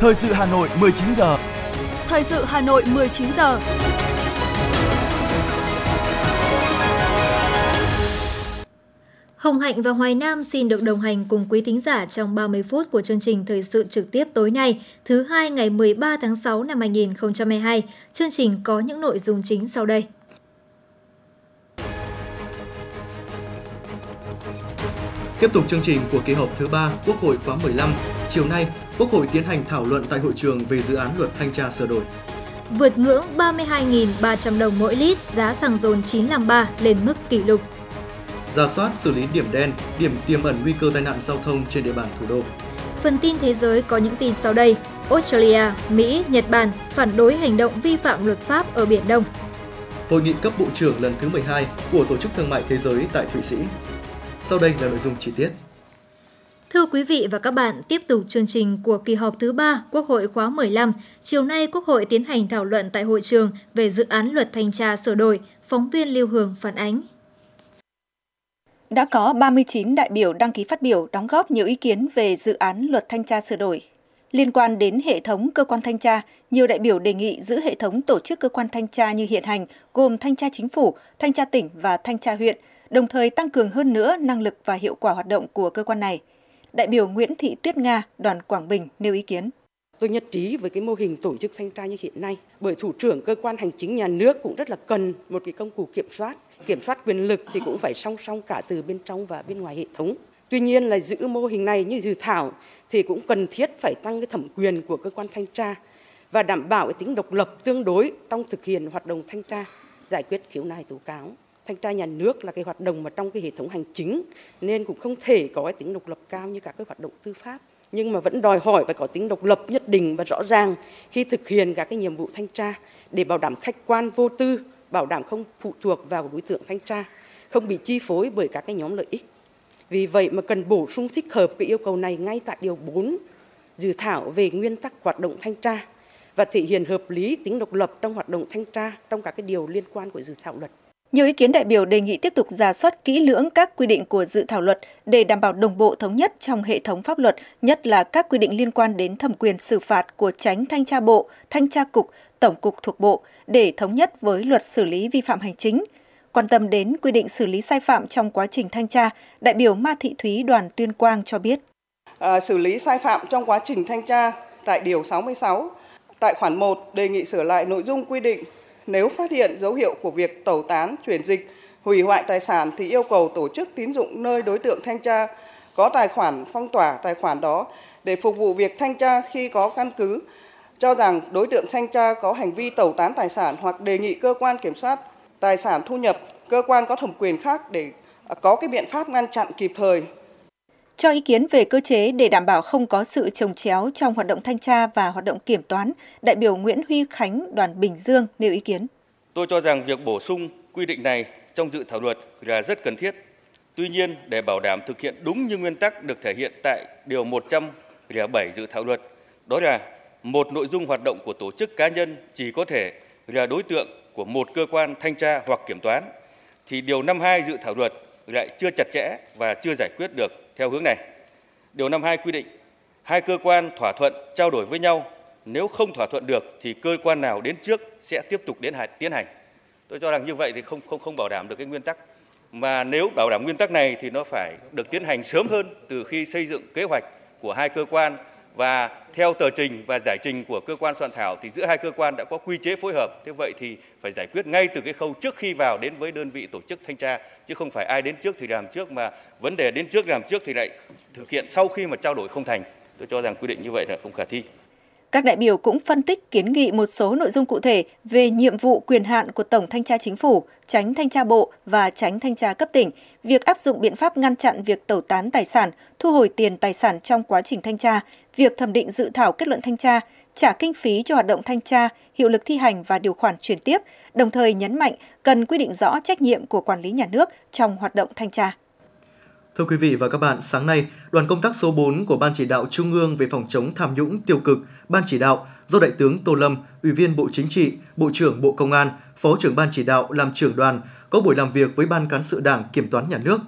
Thời sự Hà Nội 19 giờ. Thời sự Hà Nội 19 giờ. Hồng Hạnh và Hoài Nam xin được đồng hành cùng quý thính giả trong 30 phút của chương trình thời sự trực tiếp tối nay, thứ hai ngày 13 tháng 6 năm 2022. Chương trình có những nội dung chính sau đây. Tiếp tục chương trình của kỳ họp thứ 3 Quốc hội khóa 15, chiều nay, Quốc hội tiến hành thảo luận tại hội trường về dự án luật thanh tra sửa đổi. Vượt ngưỡng 32.300 đồng mỗi lít, giá xăng RON 953 lên mức kỷ lục. Ra soát xử lý điểm đen, điểm tiềm ẩn nguy cơ tai nạn giao thông trên địa bàn thủ đô. Phần tin thế giới có những tin sau đây. Australia, Mỹ, Nhật Bản phản đối hành động vi phạm luật pháp ở Biển Đông. Hội nghị cấp bộ trưởng lần thứ 12 của Tổ chức Thương mại Thế giới tại Thụy Sĩ sau đây là nội dung chi tiết. Thưa quý vị và các bạn, tiếp tục chương trình của kỳ họp thứ 3 Quốc hội khóa 15, chiều nay Quốc hội tiến hành thảo luận tại hội trường về dự án luật thanh tra sửa đổi, phóng viên Lưu Hương phản ánh. Đã có 39 đại biểu đăng ký phát biểu đóng góp nhiều ý kiến về dự án luật thanh tra sửa đổi. Liên quan đến hệ thống cơ quan thanh tra, nhiều đại biểu đề nghị giữ hệ thống tổ chức cơ quan thanh tra như hiện hành, gồm thanh tra chính phủ, thanh tra tỉnh và thanh tra huyện, đồng thời tăng cường hơn nữa năng lực và hiệu quả hoạt động của cơ quan này. Đại biểu Nguyễn Thị Tuyết Nga, đoàn Quảng Bình nêu ý kiến. Tôi nhất trí với cái mô hình tổ chức thanh tra như hiện nay, bởi thủ trưởng cơ quan hành chính nhà nước cũng rất là cần một cái công cụ kiểm soát. Kiểm soát quyền lực thì cũng phải song song cả từ bên trong và bên ngoài hệ thống. Tuy nhiên là giữ mô hình này như dự thảo thì cũng cần thiết phải tăng cái thẩm quyền của cơ quan thanh tra và đảm bảo cái tính độc lập tương đối trong thực hiện hoạt động thanh tra, giải quyết khiếu nại tố cáo thanh tra nhà nước là cái hoạt động mà trong cái hệ thống hành chính nên cũng không thể có cái tính độc lập cao như các cái hoạt động tư pháp nhưng mà vẫn đòi hỏi phải có tính độc lập nhất định và rõ ràng khi thực hiện các cái nhiệm vụ thanh tra để bảo đảm khách quan vô tư, bảo đảm không phụ thuộc vào đối tượng thanh tra, không bị chi phối bởi các cái nhóm lợi ích. Vì vậy mà cần bổ sung thích hợp cái yêu cầu này ngay tại điều 4 dự thảo về nguyên tắc hoạt động thanh tra và thể hiện hợp lý tính độc lập trong hoạt động thanh tra trong các cái điều liên quan của dự thảo luật. Nhiều ý kiến đại biểu đề nghị tiếp tục giả soát kỹ lưỡng các quy định của dự thảo luật để đảm bảo đồng bộ thống nhất trong hệ thống pháp luật, nhất là các quy định liên quan đến thẩm quyền xử phạt của tránh thanh tra bộ, thanh tra cục, tổng cục thuộc bộ để thống nhất với luật xử lý vi phạm hành chính. Quan tâm đến quy định xử lý sai phạm trong quá trình thanh tra, đại biểu Ma Thị Thúy đoàn Tuyên Quang cho biết. À, xử lý sai phạm trong quá trình thanh tra tại Điều 66, tại khoản 1 đề nghị sửa lại nội dung quy định nếu phát hiện dấu hiệu của việc tẩu tán, chuyển dịch, hủy hoại tài sản thì yêu cầu tổ chức tín dụng nơi đối tượng thanh tra có tài khoản phong tỏa tài khoản đó để phục vụ việc thanh tra khi có căn cứ cho rằng đối tượng thanh tra có hành vi tẩu tán tài sản hoặc đề nghị cơ quan kiểm soát tài sản thu nhập, cơ quan có thẩm quyền khác để à, có cái biện pháp ngăn chặn kịp thời cho ý kiến về cơ chế để đảm bảo không có sự trồng chéo trong hoạt động thanh tra và hoạt động kiểm toán, đại biểu Nguyễn Huy Khánh, đoàn Bình Dương nêu ý kiến. Tôi cho rằng việc bổ sung quy định này trong dự thảo luật là rất cần thiết. Tuy nhiên, để bảo đảm thực hiện đúng như nguyên tắc được thể hiện tại Điều 107 dự thảo luật, đó là một nội dung hoạt động của tổ chức cá nhân chỉ có thể là đối tượng của một cơ quan thanh tra hoặc kiểm toán, thì Điều 52 dự thảo luật lại chưa chặt chẽ và chưa giải quyết được theo hướng này. Điều 52 quy định hai cơ quan thỏa thuận trao đổi với nhau, nếu không thỏa thuận được thì cơ quan nào đến trước sẽ tiếp tục đến tiến hành. Tôi cho rằng như vậy thì không không không bảo đảm được cái nguyên tắc. Mà nếu bảo đảm nguyên tắc này thì nó phải được tiến hành sớm hơn từ khi xây dựng kế hoạch của hai cơ quan và theo tờ trình và giải trình của cơ quan soạn thảo thì giữa hai cơ quan đã có quy chế phối hợp. Thế vậy thì phải giải quyết ngay từ cái khâu trước khi vào đến với đơn vị tổ chức thanh tra, chứ không phải ai đến trước thì làm trước mà vấn đề đến trước làm trước thì lại thực hiện sau khi mà trao đổi không thành. Tôi cho rằng quy định như vậy là không khả thi các đại biểu cũng phân tích kiến nghị một số nội dung cụ thể về nhiệm vụ quyền hạn của Tổng Thanh tra Chính phủ, Tránh Thanh tra Bộ và Tránh Thanh tra cấp tỉnh, việc áp dụng biện pháp ngăn chặn việc tẩu tán tài sản, thu hồi tiền tài sản trong quá trình thanh tra, việc thẩm định dự thảo kết luận thanh tra, trả kinh phí cho hoạt động thanh tra, hiệu lực thi hành và điều khoản chuyển tiếp, đồng thời nhấn mạnh cần quy định rõ trách nhiệm của quản lý nhà nước trong hoạt động thanh tra. Thưa quý vị và các bạn, sáng nay, đoàn công tác số 4 của Ban chỉ đạo Trung ương về phòng chống tham nhũng tiêu cực, Ban chỉ đạo do Đại tướng Tô Lâm, Ủy viên Bộ Chính trị, Bộ trưởng Bộ Công an, Phó trưởng Ban chỉ đạo làm trưởng đoàn có buổi làm việc với Ban cán sự Đảng Kiểm toán Nhà nước.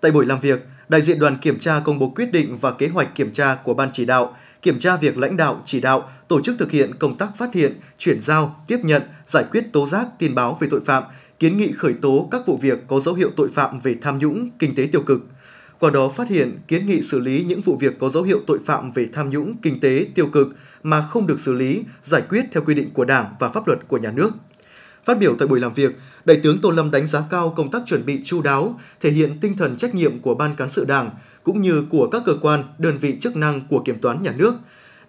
Tại buổi làm việc, đại diện đoàn kiểm tra công bố quyết định và kế hoạch kiểm tra của Ban chỉ đạo kiểm tra việc lãnh đạo, chỉ đạo, tổ chức thực hiện công tác phát hiện, chuyển giao, tiếp nhận, giải quyết tố giác, tin báo về tội phạm, kiến nghị khởi tố các vụ việc có dấu hiệu tội phạm về tham nhũng, kinh tế tiêu cực. Qua đó phát hiện, kiến nghị xử lý những vụ việc có dấu hiệu tội phạm về tham nhũng, kinh tế tiêu cực mà không được xử lý, giải quyết theo quy định của Đảng và pháp luật của nhà nước. Phát biểu tại buổi làm việc, Đại tướng Tô Lâm đánh giá cao công tác chuẩn bị chu đáo, thể hiện tinh thần trách nhiệm của Ban cán sự Đảng cũng như của các cơ quan, đơn vị chức năng của kiểm toán nhà nước.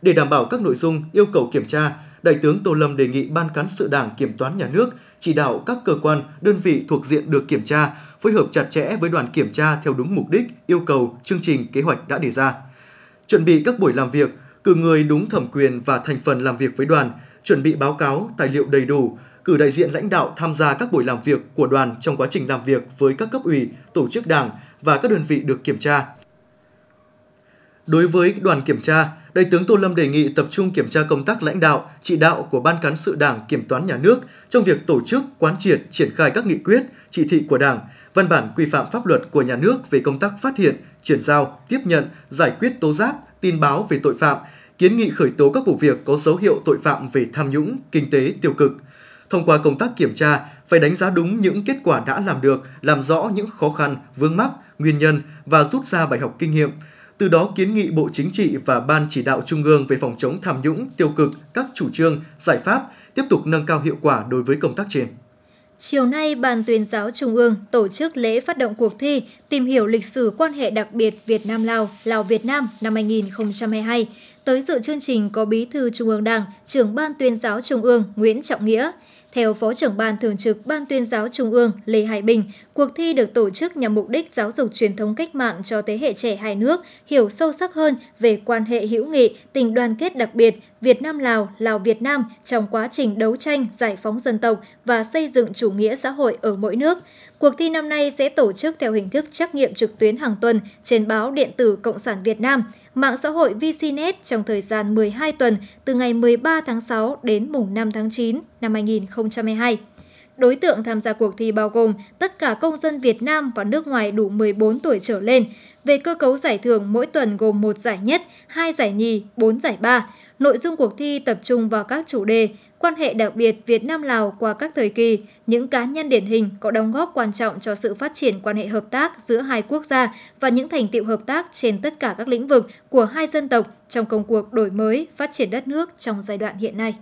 Để đảm bảo các nội dung yêu cầu kiểm tra, Đại tướng Tô Lâm đề nghị Ban cán sự Đảng Kiểm toán nhà nước chỉ đạo các cơ quan, đơn vị thuộc diện được kiểm tra phối hợp chặt chẽ với đoàn kiểm tra theo đúng mục đích, yêu cầu, chương trình, kế hoạch đã đề ra. Chuẩn bị các buổi làm việc, cử người đúng thẩm quyền và thành phần làm việc với đoàn, chuẩn bị báo cáo, tài liệu đầy đủ, cử đại diện lãnh đạo tham gia các buổi làm việc của đoàn trong quá trình làm việc với các cấp ủy, tổ chức đảng và các đơn vị được kiểm tra. Đối với đoàn kiểm tra, Đại tướng Tô Lâm đề nghị tập trung kiểm tra công tác lãnh đạo, chỉ đạo của Ban cán sự Đảng Kiểm toán Nhà nước trong việc tổ chức, quán triệt, triển khai các nghị quyết, chỉ thị của Đảng, văn bản quy phạm pháp luật của nhà nước về công tác phát hiện, chuyển giao, tiếp nhận, giải quyết tố giác, tin báo về tội phạm, kiến nghị khởi tố các vụ việc có dấu hiệu tội phạm về tham nhũng, kinh tế tiêu cực. Thông qua công tác kiểm tra, phải đánh giá đúng những kết quả đã làm được, làm rõ những khó khăn, vướng mắc, nguyên nhân và rút ra bài học kinh nghiệm. Từ đó kiến nghị Bộ Chính trị và Ban chỉ đạo Trung ương về phòng chống tham nhũng tiêu cực các chủ trương, giải pháp tiếp tục nâng cao hiệu quả đối với công tác trên. Chiều nay, Ban tuyên giáo Trung ương tổ chức lễ phát động cuộc thi tìm hiểu lịch sử quan hệ đặc biệt Việt Nam-Lào, Lào-Việt Nam năm 2022. Tới dự chương trình có Bí thư Trung ương Đảng, trưởng Ban tuyên giáo Trung ương Nguyễn Trọng Nghĩa. Theo Phó trưởng Ban Thường trực Ban tuyên giáo Trung ương Lê Hải Bình, cuộc thi được tổ chức nhằm mục đích giáo dục truyền thống cách mạng cho thế hệ trẻ hai nước hiểu sâu sắc hơn về quan hệ hữu nghị, tình đoàn kết đặc biệt Việt Nam-Lào, Lào-Việt Nam trong quá trình đấu tranh giải phóng dân tộc và xây dựng chủ nghĩa xã hội ở mỗi nước. Cuộc thi năm nay sẽ tổ chức theo hình thức trắc nghiệm trực tuyến hàng tuần trên báo điện tử Cộng sản Việt Nam, mạng xã hội VCNet trong thời gian 12 tuần từ ngày 13 tháng 6 đến mùng 5 tháng 9 năm 2022. Đối tượng tham gia cuộc thi bao gồm tất cả công dân Việt Nam và nước ngoài đủ 14 tuổi trở lên. Về cơ cấu giải thưởng mỗi tuần gồm một giải nhất, hai giải nhì, bốn giải ba. Nội dung cuộc thi tập trung vào các chủ đề quan hệ đặc biệt Việt Nam-Lào qua các thời kỳ, những cá nhân điển hình có đóng góp quan trọng cho sự phát triển quan hệ hợp tác giữa hai quốc gia và những thành tiệu hợp tác trên tất cả các lĩnh vực của hai dân tộc trong công cuộc đổi mới, phát triển đất nước trong giai đoạn hiện nay.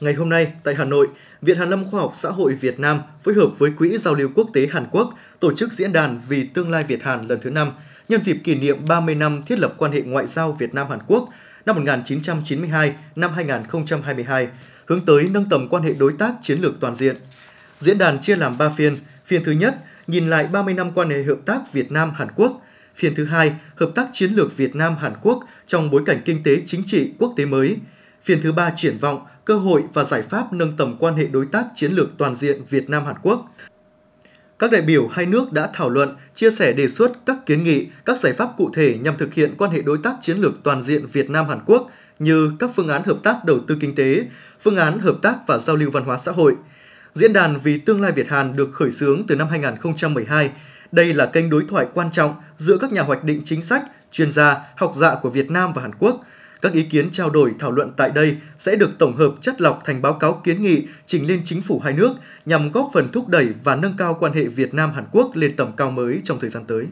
Ngày hôm nay, tại Hà Nội, Viện Hàn lâm Khoa học Xã hội Việt Nam phối hợp với Quỹ Giao lưu Quốc tế Hàn Quốc tổ chức diễn đàn Vì tương lai Việt Hàn lần thứ 5 nhân dịp kỷ niệm 30 năm thiết lập quan hệ ngoại giao Việt Nam Hàn Quốc năm 1992 năm 2022, hướng tới nâng tầm quan hệ đối tác chiến lược toàn diện. Diễn đàn chia làm 3 phiên, phiên thứ nhất nhìn lại 30 năm quan hệ hợp tác Việt Nam Hàn Quốc, phiên thứ hai hợp tác chiến lược Việt Nam Hàn Quốc trong bối cảnh kinh tế chính trị quốc tế mới, phiên thứ ba triển vọng cơ hội và giải pháp nâng tầm quan hệ đối tác chiến lược toàn diện Việt Nam Hàn Quốc. Các đại biểu hai nước đã thảo luận, chia sẻ đề xuất các kiến nghị, các giải pháp cụ thể nhằm thực hiện quan hệ đối tác chiến lược toàn diện Việt Nam Hàn Quốc như các phương án hợp tác đầu tư kinh tế, phương án hợp tác và giao lưu văn hóa xã hội. Diễn đàn vì tương lai Việt Hàn được khởi xướng từ năm 2012. Đây là kênh đối thoại quan trọng giữa các nhà hoạch định chính sách, chuyên gia, học giả của Việt Nam và Hàn Quốc – các ý kiến trao đổi thảo luận tại đây sẽ được tổng hợp chất lọc thành báo cáo kiến nghị trình lên chính phủ hai nước nhằm góp phần thúc đẩy và nâng cao quan hệ Việt Nam Hàn Quốc lên tầm cao mới trong thời gian tới.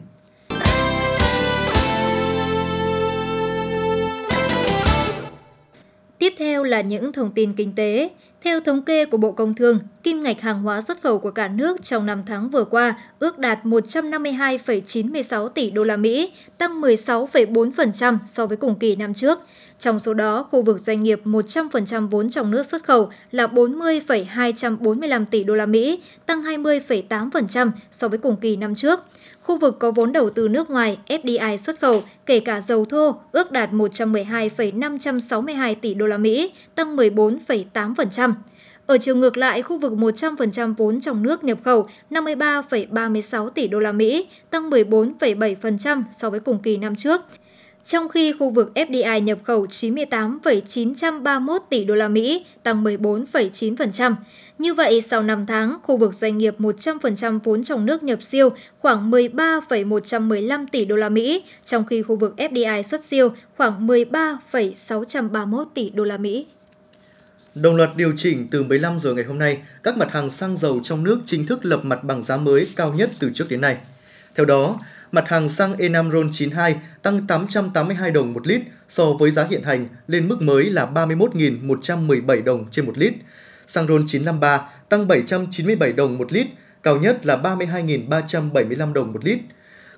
Tiếp theo là những thông tin kinh tế. Theo thống kê của Bộ Công Thương, kim ngạch hàng hóa xuất khẩu của cả nước trong 5 tháng vừa qua ước đạt 152,96 tỷ đô la Mỹ, tăng 16,4% so với cùng kỳ năm trước. Trong số đó, khu vực doanh nghiệp 100% vốn trong nước xuất khẩu là 40,245 tỷ đô la Mỹ, tăng 20,8% so với cùng kỳ năm trước. Khu vực có vốn đầu tư nước ngoài FDI xuất khẩu, kể cả dầu thô, ước đạt 112,562 tỷ đô la Mỹ, tăng 14,8%. Ở chiều ngược lại, khu vực 100% vốn trong nước nhập khẩu 53,36 tỷ đô la Mỹ, tăng 14,7% so với cùng kỳ năm trước trong khi khu vực FDI nhập khẩu 98,931 tỷ đô la Mỹ, tăng 14,9%. Như vậy, sau 5 tháng, khu vực doanh nghiệp 100% vốn trong nước nhập siêu khoảng 13,115 tỷ đô la Mỹ, trong khi khu vực FDI xuất siêu khoảng 13,631 tỷ đô la Mỹ. Đồng loạt điều chỉnh từ 15 giờ ngày hôm nay, các mặt hàng xăng dầu trong nước chính thức lập mặt bằng giá mới cao nhất từ trước đến nay. Theo đó, mặt hàng xăng E5 RON92 tăng 882 đồng một lít so với giá hiện hành lên mức mới là 31.117 đồng trên một lít. Xăng RON953 tăng 797 đồng một lít, cao nhất là 32.375 đồng một lít.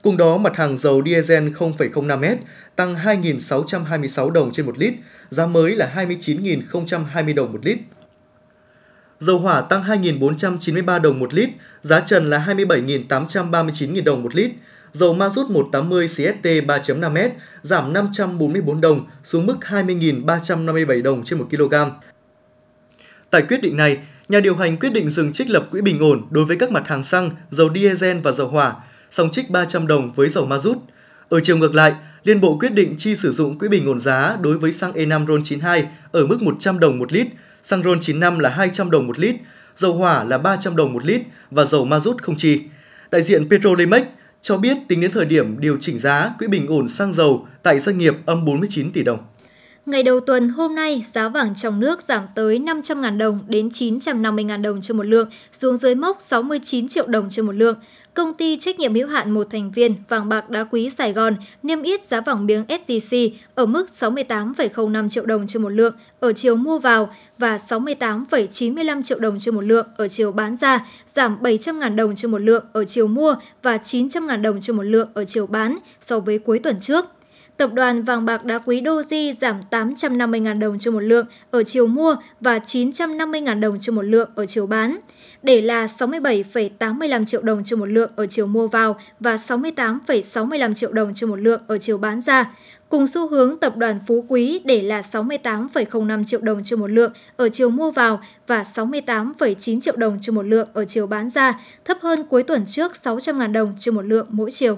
Cùng đó, mặt hàng dầu diesel 0,05M tăng 2.626 đồng trên một lít, giá mới là 29.020 đồng một lít. Dầu hỏa tăng 2.493 đồng một lít, giá trần là 27.839.000 đồng một lít. Dầu ma rút 180 CST 3.5M giảm 544 đồng xuống mức 20.357 đồng trên 1 kg. Tại quyết định này, nhà điều hành quyết định dừng trích lập quỹ bình ổn đối với các mặt hàng xăng, dầu diesel và dầu hỏa, song trích 300 đồng với dầu ma rút. Ở chiều ngược lại, Liên Bộ quyết định chi sử dụng quỹ bình ổn giá đối với xăng E5 RON92 ở mức 100 đồng một lít, xăng RON95 là 200 đồng một lít, dầu hỏa là 300 đồng một lít và dầu ma rút không chi. Đại diện Petrolimex cho biết tính đến thời điểm điều chỉnh giá quỹ bình ổn xăng dầu tại doanh nghiệp âm 49 tỷ đồng. Ngày đầu tuần hôm nay, giá vàng trong nước giảm tới 500.000 đồng đến 950.000 đồng trên một lượng, xuống dưới mốc 69 triệu đồng trên một lượng. Công ty trách nhiệm hữu hạn một thành viên vàng bạc đá quý Sài Gòn niêm yết giá vàng miếng SJC ở mức 68,05 triệu đồng trên một lượng ở chiều mua vào và 68,95 triệu đồng trên một lượng ở chiều bán ra, giảm 700.000 đồng trên một lượng ở chiều mua và 900.000 đồng trên một lượng ở chiều bán so với cuối tuần trước. Tập đoàn vàng bạc đá quý Doji giảm 850.000 đồng cho một lượng ở chiều mua và 950.000 đồng cho một lượng ở chiều bán, để là 67,85 triệu đồng cho một lượng ở chiều mua vào và 68,65 triệu đồng cho một lượng ở chiều bán ra. Cùng xu hướng tập đoàn Phú Quý để là 68,05 triệu đồng cho một lượng ở chiều mua vào và 68,9 triệu đồng cho một lượng ở chiều bán ra, thấp hơn cuối tuần trước 600.000 đồng cho một lượng mỗi chiều.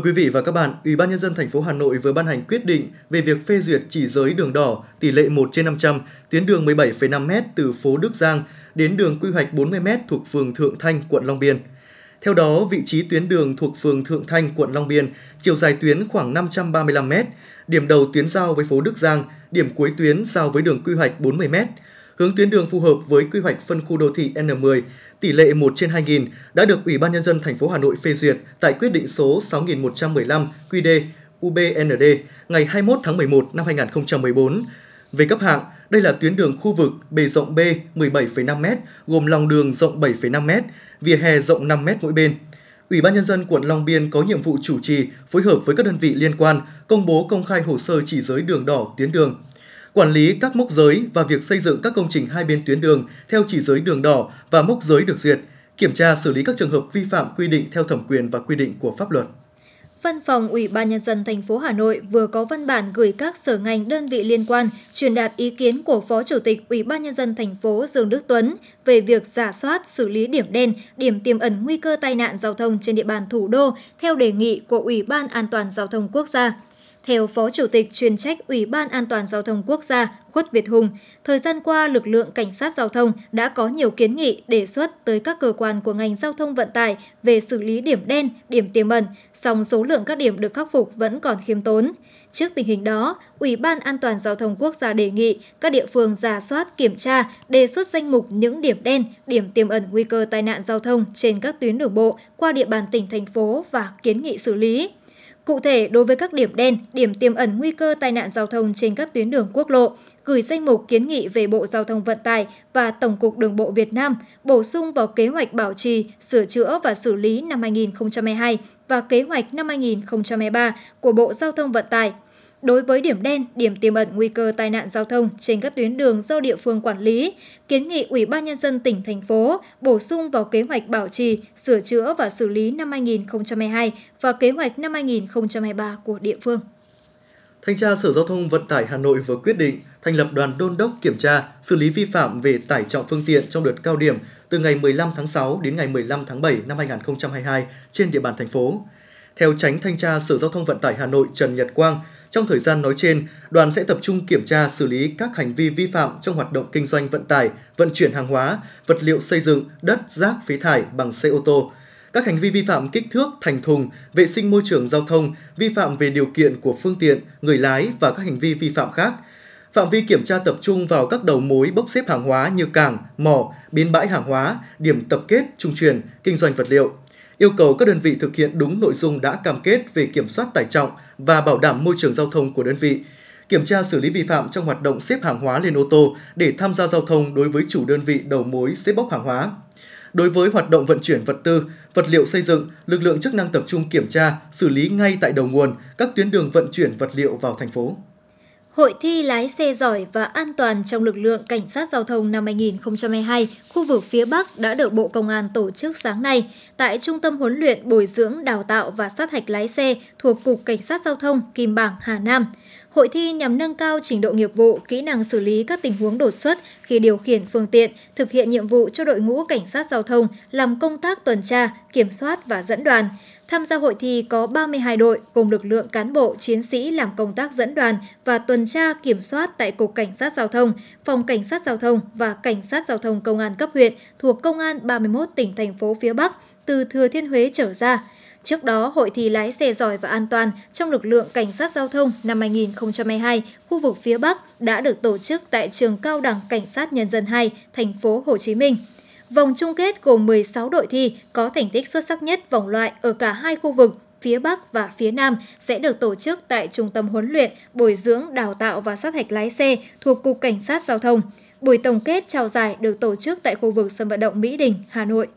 Thưa quý vị và các bạn, Ủy ban nhân dân thành phố Hà Nội vừa ban hành quyết định về việc phê duyệt chỉ giới đường đỏ tỷ lệ 1 trên 500, tuyến đường 17,5m từ phố Đức Giang đến đường quy hoạch 40m thuộc phường Thượng Thanh, quận Long Biên. Theo đó, vị trí tuyến đường thuộc phường Thượng Thanh, quận Long Biên, chiều dài tuyến khoảng 535m, điểm đầu tuyến giao với phố Đức Giang, điểm cuối tuyến giao với đường quy hoạch 40m. Hướng tuyến đường phù hợp với quy hoạch phân khu đô thị N10, tỷ lệ 1 trên 2.000 đã được Ủy ban nhân dân thành phố Hà Nội phê duyệt tại quyết định số 6115 QD UBND ngày 21 tháng 11 năm 2014. Về cấp hạng, đây là tuyến đường khu vực bề rộng B 17,5m, gồm lòng đường rộng 7,5m, vỉa hè rộng 5m mỗi bên. Ủy ban nhân dân quận Long Biên có nhiệm vụ chủ trì, phối hợp với các đơn vị liên quan, công bố công khai hồ sơ chỉ giới đường đỏ tuyến đường quản lý các mốc giới và việc xây dựng các công trình hai bên tuyến đường theo chỉ giới đường đỏ và mốc giới được duyệt, kiểm tra xử lý các trường hợp vi phạm quy định theo thẩm quyền và quy định của pháp luật. Văn phòng Ủy ban nhân dân thành phố Hà Nội vừa có văn bản gửi các sở ngành đơn vị liên quan truyền đạt ý kiến của Phó Chủ tịch Ủy ban nhân dân thành phố Dương Đức Tuấn về việc giả soát xử lý điểm đen, điểm tiềm ẩn nguy cơ tai nạn giao thông trên địa bàn thủ đô theo đề nghị của Ủy ban An toàn giao thông quốc gia. Theo Phó Chủ tịch chuyên trách Ủy ban An toàn Giao thông Quốc gia Khuất Việt Hùng, thời gian qua lực lượng cảnh sát giao thông đã có nhiều kiến nghị đề xuất tới các cơ quan của ngành giao thông vận tải về xử lý điểm đen, điểm tiềm ẩn, song số lượng các điểm được khắc phục vẫn còn khiêm tốn. Trước tình hình đó, Ủy ban An toàn Giao thông Quốc gia đề nghị các địa phương giả soát, kiểm tra, đề xuất danh mục những điểm đen, điểm tiềm ẩn nguy cơ tai nạn giao thông trên các tuyến đường bộ qua địa bàn tỉnh, thành phố và kiến nghị xử lý. Cụ thể, đối với các điểm đen, điểm tiềm ẩn nguy cơ tai nạn giao thông trên các tuyến đường quốc lộ, gửi danh mục kiến nghị về Bộ Giao thông Vận tải và Tổng cục Đường bộ Việt Nam bổ sung vào kế hoạch bảo trì, sửa chữa và xử lý năm 2022 và kế hoạch năm 2023 của Bộ Giao thông Vận tải. Đối với điểm đen, điểm tiềm ẩn nguy cơ tai nạn giao thông trên các tuyến đường do địa phương quản lý, kiến nghị Ủy ban Nhân dân tỉnh, thành phố bổ sung vào kế hoạch bảo trì, sửa chữa và xử lý năm 2022 và kế hoạch năm 2023 của địa phương. Thanh tra Sở Giao thông Vận tải Hà Nội vừa quyết định thành lập đoàn đôn đốc kiểm tra, xử lý vi phạm về tải trọng phương tiện trong đợt cao điểm từ ngày 15 tháng 6 đến ngày 15 tháng 7 năm 2022 trên địa bàn thành phố. Theo tránh thanh tra Sở Giao thông Vận tải Hà Nội Trần Nhật Quang, trong thời gian nói trên, đoàn sẽ tập trung kiểm tra xử lý các hành vi vi phạm trong hoạt động kinh doanh vận tải, vận chuyển hàng hóa, vật liệu xây dựng, đất, rác, phế thải bằng xe ô tô, các hành vi vi phạm kích thước, thành thùng, vệ sinh môi trường giao thông, vi phạm về điều kiện của phương tiện, người lái và các hành vi vi phạm khác. Phạm vi kiểm tra tập trung vào các đầu mối bốc xếp hàng hóa như cảng, mỏ, bến bãi hàng hóa, điểm tập kết, trung chuyển, kinh doanh vật liệu. Yêu cầu các đơn vị thực hiện đúng nội dung đã cam kết về kiểm soát tải trọng và bảo đảm môi trường giao thông của đơn vị, kiểm tra xử lý vi phạm trong hoạt động xếp hàng hóa lên ô tô để tham gia giao thông đối với chủ đơn vị đầu mối xếp bốc hàng hóa. Đối với hoạt động vận chuyển vật tư, vật liệu xây dựng, lực lượng chức năng tập trung kiểm tra, xử lý ngay tại đầu nguồn các tuyến đường vận chuyển vật liệu vào thành phố. Hội thi lái xe giỏi và an toàn trong lực lượng cảnh sát giao thông năm 2022, khu vực phía Bắc đã được Bộ Công an tổ chức sáng nay tại Trung tâm huấn luyện bồi dưỡng đào tạo và sát hạch lái xe thuộc Cục Cảnh sát Giao thông Kim Bảng, Hà Nam. Hội thi nhằm nâng cao trình độ nghiệp vụ, kỹ năng xử lý các tình huống đột xuất khi điều khiển phương tiện, thực hiện nhiệm vụ cho đội ngũ cảnh sát giao thông làm công tác tuần tra, kiểm soát và dẫn đoàn. Tham gia hội thi có 32 đội cùng lực lượng cán bộ, chiến sĩ làm công tác dẫn đoàn và tuần tra kiểm soát tại Cục Cảnh sát Giao thông, Phòng Cảnh sát Giao thông và Cảnh sát Giao thông Công an cấp huyện thuộc Công an 31 tỉnh thành phố phía Bắc từ Thừa Thiên Huế trở ra. Trước đó, Hội thi lái xe giỏi và an toàn trong lực lượng cảnh sát giao thông năm 2022, khu vực phía Bắc đã được tổ chức tại trường cao đẳng Cảnh sát Nhân dân 2, thành phố Hồ Chí Minh. Vòng chung kết gồm 16 đội thi có thành tích xuất sắc nhất vòng loại ở cả hai khu vực phía Bắc và phía Nam sẽ được tổ chức tại Trung tâm huấn luyện, bồi dưỡng, đào tạo và sát hạch lái xe thuộc Cục Cảnh sát Giao thông. Buổi tổng kết trao giải được tổ chức tại khu vực sân vận động Mỹ Đình, Hà Nội.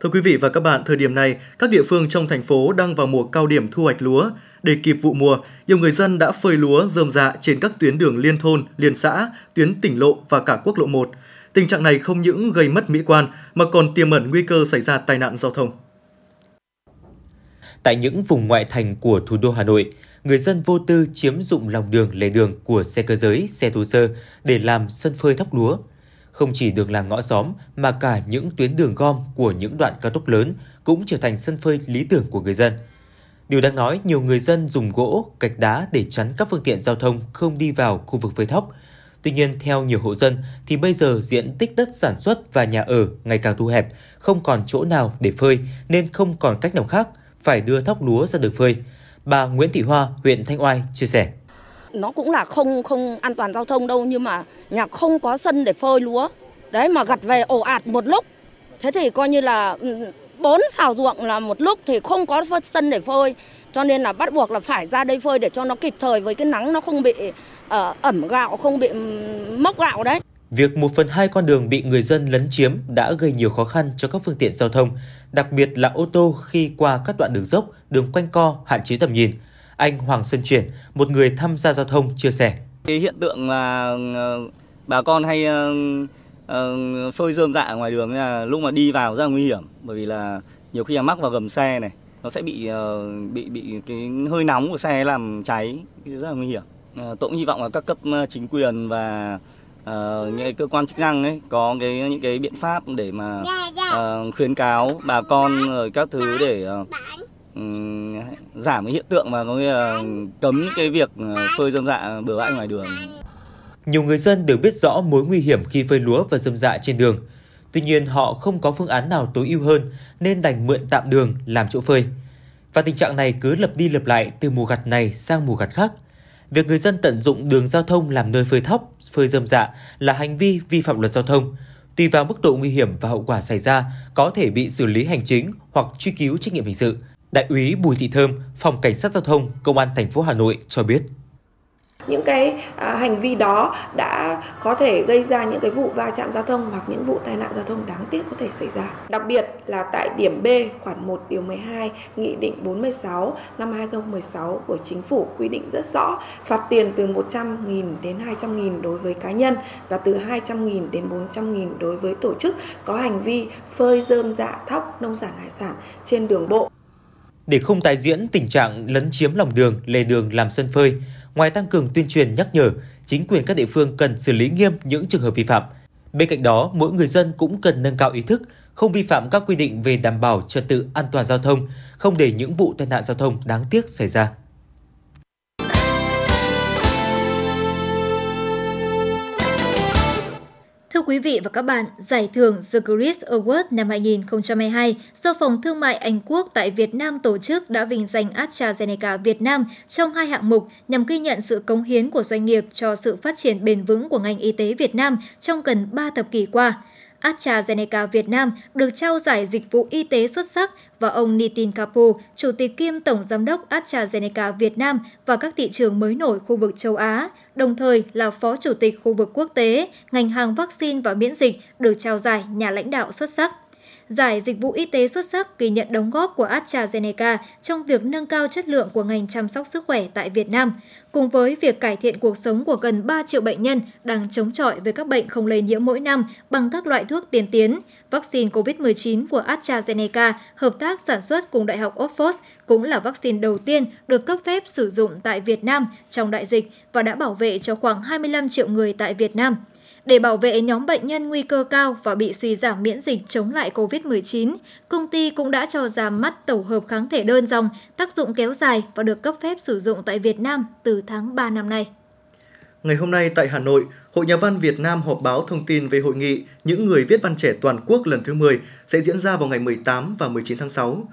Thưa quý vị và các bạn, thời điểm này, các địa phương trong thành phố đang vào mùa cao điểm thu hoạch lúa. Để kịp vụ mùa, nhiều người dân đã phơi lúa rơm dạ trên các tuyến đường liên thôn, liên xã, tuyến tỉnh lộ và cả quốc lộ 1. Tình trạng này không những gây mất mỹ quan mà còn tiềm ẩn nguy cơ xảy ra tai nạn giao thông. Tại những vùng ngoại thành của thủ đô Hà Nội, người dân vô tư chiếm dụng lòng đường lề đường của xe cơ giới, xe thô sơ để làm sân phơi thóc lúa. Không chỉ đường làng ngõ xóm mà cả những tuyến đường gom của những đoạn cao tốc lớn cũng trở thành sân phơi lý tưởng của người dân. Điều đáng nói, nhiều người dân dùng gỗ, gạch đá để chắn các phương tiện giao thông không đi vào khu vực phơi thóc. Tuy nhiên, theo nhiều hộ dân thì bây giờ diện tích đất sản xuất và nhà ở ngày càng thu hẹp, không còn chỗ nào để phơi nên không còn cách nào khác phải đưa thóc lúa ra đường phơi. Bà Nguyễn Thị Hoa, huyện Thanh Oai chia sẻ nó cũng là không không an toàn giao thông đâu nhưng mà nhà không có sân để phơi lúa. Đấy mà gặt về ồ ạt một lúc. Thế thì coi như là ừ, bốn xào ruộng là một lúc thì không có sân để phơi. Cho nên là bắt buộc là phải ra đây phơi để cho nó kịp thời với cái nắng nó không bị uh, ẩm gạo không bị mốc gạo đấy. Việc một phần hai con đường bị người dân lấn chiếm đã gây nhiều khó khăn cho các phương tiện giao thông, đặc biệt là ô tô khi qua các đoạn đường dốc, đường quanh co, hạn chế tầm nhìn. Anh Hoàng Sơn Chuyển, một người tham gia giao thông chia sẻ. Cái hiện tượng là ờ, bà con hay uh, phơi rơm dạ ngoài đường là lúc mà đi vào rất là nguy hiểm bởi vì là nhiều khi là mắc vào gầm xe này nó sẽ bị uh, bị bị cái hơi nóng của xe làm cháy rất là nguy hiểm. Uh, tôi cũng hy vọng là các cấp chính quyền và uh, những cơ quan chức năng ấy có cái những cái biện pháp để mà uh, khuyến cáo bà con rồi các thứ để uh, giảm cái hiện tượng mà có nghĩa là cấm cái việc ờ, phơi dâm dạ bừa bãi ngoài đường. Nhiều người dân đều biết rõ mối nguy hiểm khi phơi lúa và dâm dạ trên đường. Tuy nhiên họ không có phương án nào tối ưu hơn nên đành mượn tạm đường làm chỗ phơi. Và tình trạng này cứ lặp đi lặp lại từ mùa gặt này sang mùa gặt khác. Việc người dân tận dụng đường giao thông làm nơi phơi thóc, phơi dâm dạ là hành vi vi phạm luật giao thông. Tùy vào mức độ nguy hiểm và hậu quả xảy ra, có thể bị xử lý hành chính hoặc truy cứu trách nhiệm hình sự. Đại úy Bùi Thị Thơm, Phòng Cảnh sát Giao thông, Công an thành phố Hà Nội cho biết những cái à, hành vi đó đã có thể gây ra những cái vụ va chạm giao thông hoặc những vụ tai nạn giao thông đáng tiếc có thể xảy ra. Đặc biệt là tại điểm B khoản 1 điều 12 Nghị định 46 năm 2016 của Chính phủ quy định rất rõ phạt tiền từ 100.000 đến 200.000 đối với cá nhân và từ 200.000 đến 400.000 đối với tổ chức có hành vi phơi rơm dạ thóc nông sản hải sản trên đường bộ. Để không tái diễn tình trạng lấn chiếm lòng đường, lề đường làm sân phơi, ngoài tăng cường tuyên truyền nhắc nhở, chính quyền các địa phương cần xử lý nghiêm những trường hợp vi phạm. Bên cạnh đó, mỗi người dân cũng cần nâng cao ý thức, không vi phạm các quy định về đảm bảo trật tự an toàn giao thông, không để những vụ tai nạn giao thông đáng tiếc xảy ra. Quý vị và các bạn, giải thưởng The Chris Award năm 2022 do Phòng Thương mại Anh Quốc tại Việt Nam tổ chức đã vinh danh AstraZeneca Việt Nam trong hai hạng mục nhằm ghi nhận sự cống hiến của doanh nghiệp cho sự phát triển bền vững của ngành y tế Việt Nam trong gần 3 thập kỷ qua. AstraZeneca Việt Nam được trao giải dịch vụ y tế xuất sắc và ông Nitin Kapoor, Chủ tịch kiêm Tổng Giám đốc AstraZeneca Việt Nam và các thị trường mới nổi khu vực châu Á, đồng thời là Phó Chủ tịch khu vực quốc tế, ngành hàng vaccine và miễn dịch được trao giải nhà lãnh đạo xuất sắc. Giải dịch vụ y tế xuất sắc ghi nhận đóng góp của AstraZeneca trong việc nâng cao chất lượng của ngành chăm sóc sức khỏe tại Việt Nam, cùng với việc cải thiện cuộc sống của gần 3 triệu bệnh nhân đang chống chọi với các bệnh không lây nhiễm mỗi năm bằng các loại thuốc tiên tiến. Vaccine COVID-19 của AstraZeneca hợp tác sản xuất cùng Đại học Oxford cũng là vaccine đầu tiên được cấp phép sử dụng tại Việt Nam trong đại dịch và đã bảo vệ cho khoảng 25 triệu người tại Việt Nam để bảo vệ nhóm bệnh nhân nguy cơ cao và bị suy giảm miễn dịch chống lại COVID-19, công ty cũng đã cho ra mắt tổ hợp kháng thể đơn dòng, tác dụng kéo dài và được cấp phép sử dụng tại Việt Nam từ tháng 3 năm nay. Ngày hôm nay tại Hà Nội, Hội Nhà văn Việt Nam họp báo thông tin về hội nghị Những người viết văn trẻ toàn quốc lần thứ 10 sẽ diễn ra vào ngày 18 và 19 tháng 6.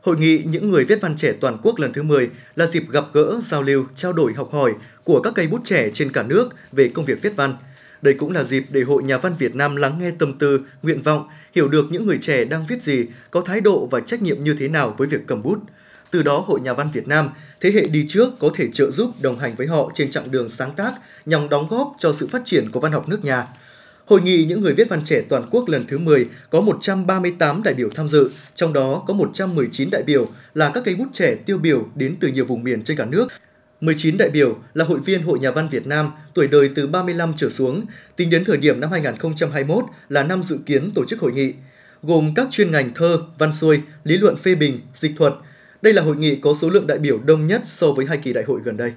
Hội nghị Những người viết văn trẻ toàn quốc lần thứ 10 là dịp gặp gỡ, giao lưu, trao đổi học hỏi của các cây bút trẻ trên cả nước về công việc viết văn – đây cũng là dịp để Hội Nhà văn Việt Nam lắng nghe tâm tư, nguyện vọng, hiểu được những người trẻ đang viết gì, có thái độ và trách nhiệm như thế nào với việc cầm bút. Từ đó Hội Nhà văn Việt Nam, thế hệ đi trước có thể trợ giúp đồng hành với họ trên chặng đường sáng tác nhằm đóng góp cho sự phát triển của văn học nước nhà. Hội nghị những người viết văn trẻ toàn quốc lần thứ 10 có 138 đại biểu tham dự, trong đó có 119 đại biểu là các cây bút trẻ tiêu biểu đến từ nhiều vùng miền trên cả nước 19 đại biểu là hội viên Hội Nhà văn Việt Nam tuổi đời từ 35 trở xuống, tính đến thời điểm năm 2021 là năm dự kiến tổ chức hội nghị, gồm các chuyên ngành thơ, văn xuôi, lý luận phê bình, dịch thuật. Đây là hội nghị có số lượng đại biểu đông nhất so với hai kỳ đại hội gần đây.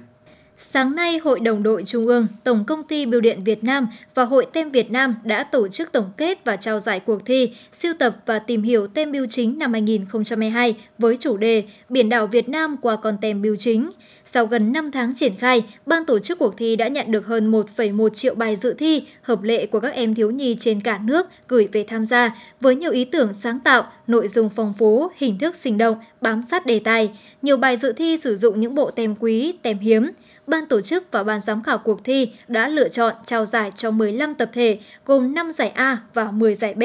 Sáng nay, Hội đồng đội Trung ương, Tổng công ty Bưu điện Việt Nam và Hội Tem Việt Nam đã tổ chức tổng kết và trao giải cuộc thi siêu tập và tìm hiểu tem bưu chính năm 2022 với chủ đề Biển đảo Việt Nam qua con tem bưu chính. Sau gần 5 tháng triển khai, ban tổ chức cuộc thi đã nhận được hơn 1,1 triệu bài dự thi hợp lệ của các em thiếu nhi trên cả nước gửi về tham gia với nhiều ý tưởng sáng tạo, nội dung phong phú, hình thức sinh động, bám sát đề tài. Nhiều bài dự thi sử dụng những bộ tem quý, tem hiếm ban tổ chức và ban giám khảo cuộc thi đã lựa chọn trao giải cho 15 tập thể gồm 5 giải A và 10 giải B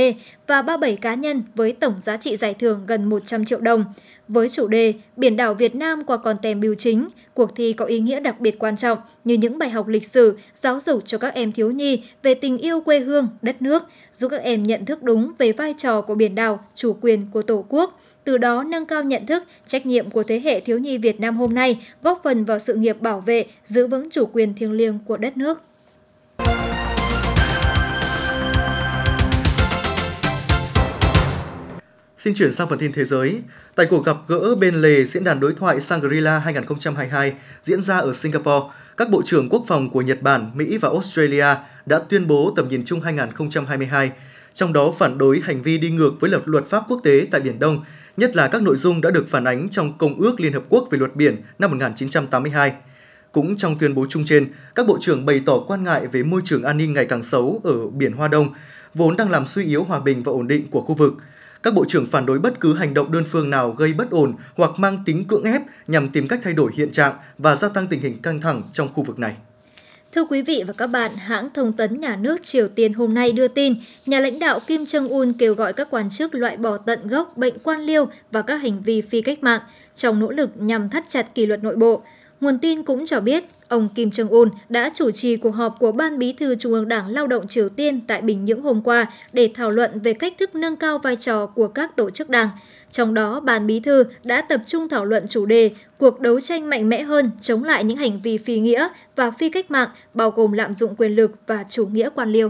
và 37 cá nhân với tổng giá trị giải thưởng gần 100 triệu đồng. Với chủ đề Biển đảo Việt Nam qua con tem biểu chính, cuộc thi có ý nghĩa đặc biệt quan trọng như những bài học lịch sử, giáo dục cho các em thiếu nhi về tình yêu quê hương, đất nước, giúp các em nhận thức đúng về vai trò của biển đảo, chủ quyền của Tổ quốc, từ đó nâng cao nhận thức, trách nhiệm của thế hệ thiếu nhi Việt Nam hôm nay, góp phần vào sự nghiệp bảo vệ, giữ vững chủ quyền thiêng liêng của đất nước. Xin chuyển sang phần tin thế giới. Tại cuộc gặp gỡ bên lề diễn đàn đối thoại Shangri-La 2022 diễn ra ở Singapore, các bộ trưởng quốc phòng của Nhật Bản, Mỹ và Australia đã tuyên bố tầm nhìn chung 2022, trong đó phản đối hành vi đi ngược với luật luật pháp quốc tế tại Biển Đông nhất là các nội dung đã được phản ánh trong Công ước Liên Hợp Quốc về luật biển năm 1982. Cũng trong tuyên bố chung trên, các bộ trưởng bày tỏ quan ngại về môi trường an ninh ngày càng xấu ở biển Hoa Đông, vốn đang làm suy yếu hòa bình và ổn định của khu vực. Các bộ trưởng phản đối bất cứ hành động đơn phương nào gây bất ổn hoặc mang tính cưỡng ép nhằm tìm cách thay đổi hiện trạng và gia tăng tình hình căng thẳng trong khu vực này. Thưa quý vị và các bạn, hãng thông tấn nhà nước Triều Tiên hôm nay đưa tin, nhà lãnh đạo Kim Jong-un kêu gọi các quan chức loại bỏ tận gốc bệnh quan liêu và các hành vi phi cách mạng trong nỗ lực nhằm thắt chặt kỷ luật nội bộ. Nguồn tin cũng cho biết, ông Kim Jong-un đã chủ trì cuộc họp của Ban Bí thư Trung ương Đảng Lao động Triều Tiên tại Bình Nhưỡng hôm qua để thảo luận về cách thức nâng cao vai trò của các tổ chức đảng. Trong đó, Ban Bí thư đã tập trung thảo luận chủ đề cuộc đấu tranh mạnh mẽ hơn chống lại những hành vi phi nghĩa và phi cách mạng, bao gồm lạm dụng quyền lực và chủ nghĩa quan liêu.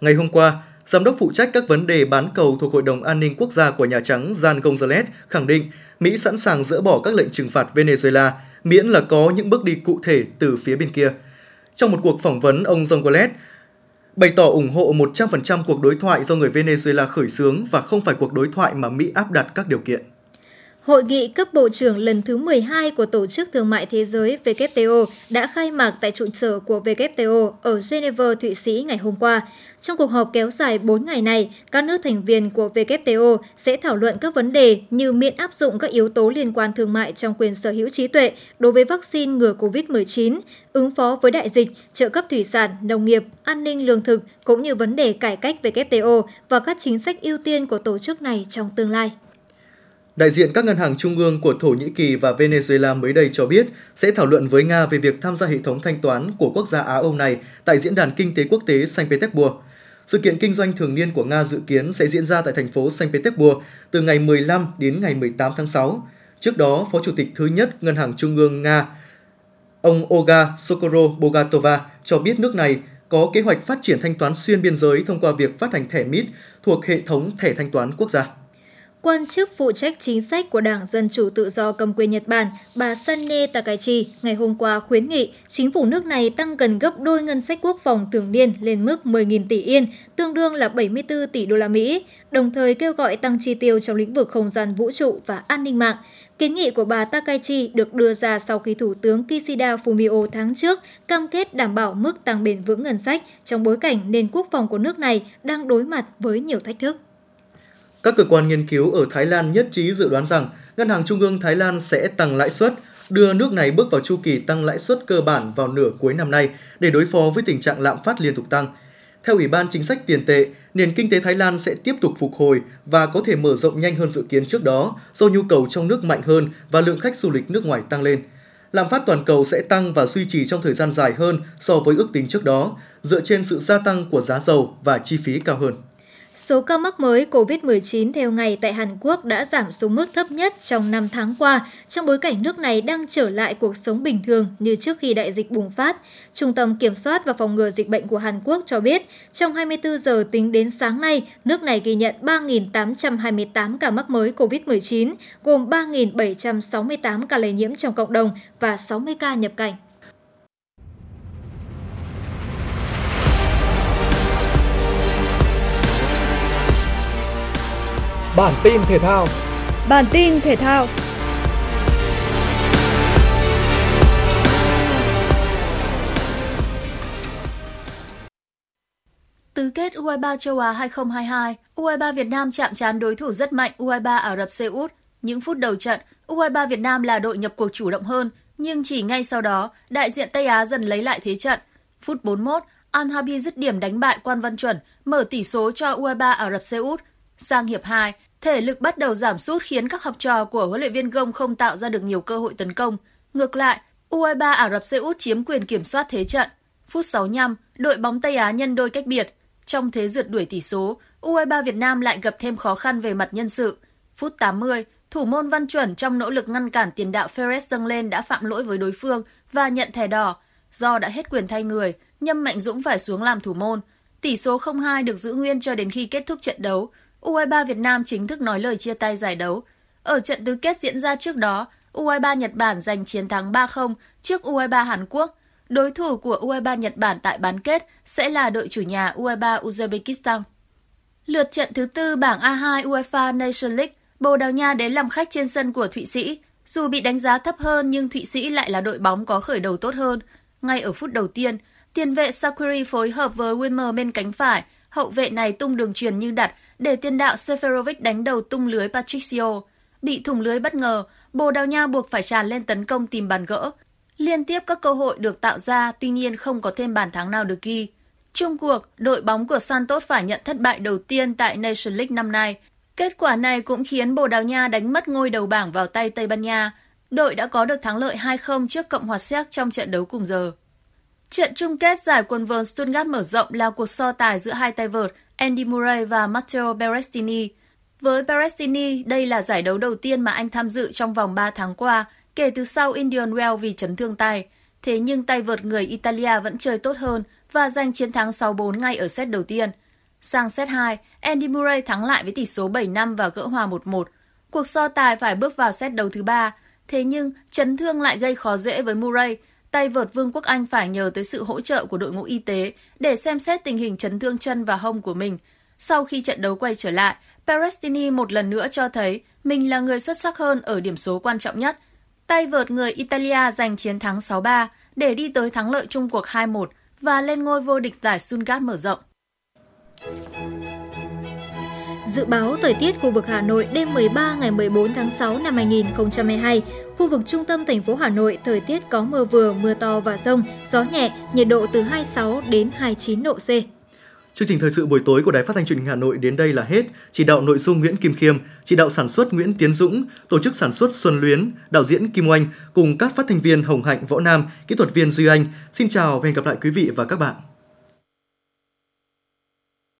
Ngày hôm qua, Giám đốc phụ trách các vấn đề bán cầu thuộc Hội đồng An ninh Quốc gia của Nhà Trắng Jan Gonzalez khẳng định Mỹ sẵn sàng dỡ bỏ các lệnh trừng phạt Venezuela miễn là có những bước đi cụ thể từ phía bên kia. Trong một cuộc phỏng vấn, ông Gonzalez bày tỏ ủng hộ 100% cuộc đối thoại do người Venezuela khởi xướng và không phải cuộc đối thoại mà Mỹ áp đặt các điều kiện. Hội nghị cấp bộ trưởng lần thứ 12 của Tổ chức Thương mại Thế giới WTO đã khai mạc tại trụ sở của WTO ở Geneva, Thụy Sĩ ngày hôm qua. Trong cuộc họp kéo dài 4 ngày này, các nước thành viên của WTO sẽ thảo luận các vấn đề như miễn áp dụng các yếu tố liên quan thương mại trong quyền sở hữu trí tuệ đối với vaccine ngừa COVID-19, ứng phó với đại dịch, trợ cấp thủy sản, nông nghiệp, an ninh lương thực, cũng như vấn đề cải cách WTO và các chính sách ưu tiên của tổ chức này trong tương lai. Đại diện các ngân hàng trung ương của Thổ Nhĩ Kỳ và Venezuela mới đây cho biết sẽ thảo luận với Nga về việc tham gia hệ thống thanh toán của quốc gia Á Âu này tại Diễn đàn Kinh tế Quốc tế Saint Petersburg. Sự kiện kinh doanh thường niên của Nga dự kiến sẽ diễn ra tại thành phố Saint Petersburg từ ngày 15 đến ngày 18 tháng 6. Trước đó, Phó Chủ tịch thứ nhất Ngân hàng Trung ương Nga, ông Olga Sokoro Bogatova cho biết nước này có kế hoạch phát triển thanh toán xuyên biên giới thông qua việc phát hành thẻ MIT thuộc hệ thống thẻ thanh toán quốc gia. Quan chức phụ trách chính sách của Đảng Dân Chủ Tự do cầm quyền Nhật Bản, bà Sanne Takaichi, ngày hôm qua khuyến nghị chính phủ nước này tăng gần gấp đôi ngân sách quốc phòng thường niên lên mức 10.000 tỷ yên, tương đương là 74 tỷ đô la Mỹ, đồng thời kêu gọi tăng chi tiêu trong lĩnh vực không gian vũ trụ và an ninh mạng. Kiến nghị của bà Takaichi được đưa ra sau khi Thủ tướng Kishida Fumio tháng trước cam kết đảm bảo mức tăng bền vững ngân sách trong bối cảnh nền quốc phòng của nước này đang đối mặt với nhiều thách thức. Các cơ quan nghiên cứu ở Thái Lan nhất trí dự đoán rằng Ngân hàng Trung ương Thái Lan sẽ tăng lãi suất, đưa nước này bước vào chu kỳ tăng lãi suất cơ bản vào nửa cuối năm nay để đối phó với tình trạng lạm phát liên tục tăng. Theo Ủy ban Chính sách Tiền tệ, nền kinh tế Thái Lan sẽ tiếp tục phục hồi và có thể mở rộng nhanh hơn dự kiến trước đó do nhu cầu trong nước mạnh hơn và lượng khách du lịch nước ngoài tăng lên. Lạm phát toàn cầu sẽ tăng và duy trì trong thời gian dài hơn so với ước tính trước đó, dựa trên sự gia tăng của giá dầu và chi phí cao hơn. Số ca mắc mới COVID-19 theo ngày tại Hàn Quốc đã giảm xuống mức thấp nhất trong 5 tháng qua, trong bối cảnh nước này đang trở lại cuộc sống bình thường như trước khi đại dịch bùng phát. Trung tâm Kiểm soát và Phòng ngừa Dịch bệnh của Hàn Quốc cho biết, trong 24 giờ tính đến sáng nay, nước này ghi nhận 3.828 ca mắc mới COVID-19, gồm 3.768 ca lây nhiễm trong cộng đồng và 60 ca nhập cảnh. Bản tin thể thao. Bản tin thể thao. Tứ kết U23 châu Á 2022, U23 Việt Nam chạm trán đối thủ rất mạnh U23 Ả Rập Xê Út. Những phút đầu trận, U23 Việt Nam là đội nhập cuộc chủ động hơn, nhưng chỉ ngay sau đó, đại diện Tây Á dần lấy lại thế trận. Phút 41, Al Habi dứt điểm đánh bại Quan Văn Chuẩn, mở tỷ số cho U23 Ả Rập Xê Út. Sang hiệp 2, thể lực bắt đầu giảm sút khiến các học trò của huấn luyện viên Gông không tạo ra được nhiều cơ hội tấn công. Ngược lại, U23 Ả Rập Xê Út chiếm quyền kiểm soát thế trận. Phút 65, đội bóng Tây Á nhân đôi cách biệt. Trong thế rượt đuổi tỷ số, U23 Việt Nam lại gặp thêm khó khăn về mặt nhân sự. Phút 80, thủ môn Văn Chuẩn trong nỗ lực ngăn cản tiền đạo Ferres dâng lên đã phạm lỗi với đối phương và nhận thẻ đỏ. Do đã hết quyền thay người, Nhâm Mạnh Dũng phải xuống làm thủ môn. Tỷ số 0-2 được giữ nguyên cho đến khi kết thúc trận đấu. U23 Việt Nam chính thức nói lời chia tay giải đấu. Ở trận tứ kết diễn ra trước đó, U23 Nhật Bản giành chiến thắng 3-0 trước U23 Hàn Quốc. Đối thủ của U23 Nhật Bản tại bán kết sẽ là đội chủ nhà U23 Uzbekistan. Lượt trận thứ tư bảng A2 UEFA Nation League, Bồ Đào Nha đến làm khách trên sân của Thụy Sĩ. Dù bị đánh giá thấp hơn nhưng Thụy Sĩ lại là đội bóng có khởi đầu tốt hơn. Ngay ở phút đầu tiên, tiền vệ Sakuri phối hợp với Wimmer bên cánh phải, hậu vệ này tung đường truyền như đặt để tiền đạo Seferovic đánh đầu tung lưới Patricio. Bị thủng lưới bất ngờ, Bồ Đào Nha buộc phải tràn lên tấn công tìm bàn gỡ. Liên tiếp các cơ hội được tạo ra, tuy nhiên không có thêm bàn thắng nào được ghi. Trung cuộc, đội bóng của Santos phải nhận thất bại đầu tiên tại Nation League năm nay. Kết quả này cũng khiến Bồ Đào Nha đánh mất ngôi đầu bảng vào tay Tây Ban Nha. đội đã có được thắng lợi 2-0 trước Cộng hòa Séc trong trận đấu cùng giờ. Trận chung kết giải quần vợt Stuttgart mở rộng là cuộc so tài giữa hai tay vợt Andy Murray và Matteo Berrettini. Với Berrettini, đây là giải đấu đầu tiên mà anh tham dự trong vòng 3 tháng qua, kể từ sau Indian Wells vì chấn thương tay. Thế nhưng tay vợt người Italia vẫn chơi tốt hơn và giành chiến thắng 6-4 ngay ở set đầu tiên. Sang set 2, Andy Murray thắng lại với tỷ số 7-5 và gỡ hòa 1-1. Cuộc so tài phải bước vào set đấu thứ ba. Thế nhưng, chấn thương lại gây khó dễ với Murray. Tay vợt Vương quốc Anh phải nhờ tới sự hỗ trợ của đội ngũ y tế để xem xét tình hình chấn thương chân và hông của mình. Sau khi trận đấu quay trở lại, Perestini một lần nữa cho thấy mình là người xuất sắc hơn ở điểm số quan trọng nhất. Tay vợt người Italia giành chiến thắng 6-3 để đi tới thắng lợi chung cuộc 2-1 và lên ngôi vô địch giải Sungat mở rộng. Dự báo thời tiết khu vực Hà Nội đêm 13 ngày 14 tháng 6 năm 2022, khu vực trung tâm thành phố Hà Nội thời tiết có mưa vừa, mưa to và rông, gió nhẹ, nhiệt độ từ 26 đến 29 độ C. Chương trình thời sự buổi tối của Đài Phát thanh Truyền hình Hà Nội đến đây là hết. Chỉ đạo nội dung Nguyễn Kim Khiêm, chỉ đạo sản xuất Nguyễn Tiến Dũng, tổ chức sản xuất Xuân Luyến, đạo diễn Kim Oanh cùng các phát thanh viên Hồng Hạnh, Võ Nam, kỹ thuật viên Duy Anh. Xin chào và hẹn gặp lại quý vị và các bạn.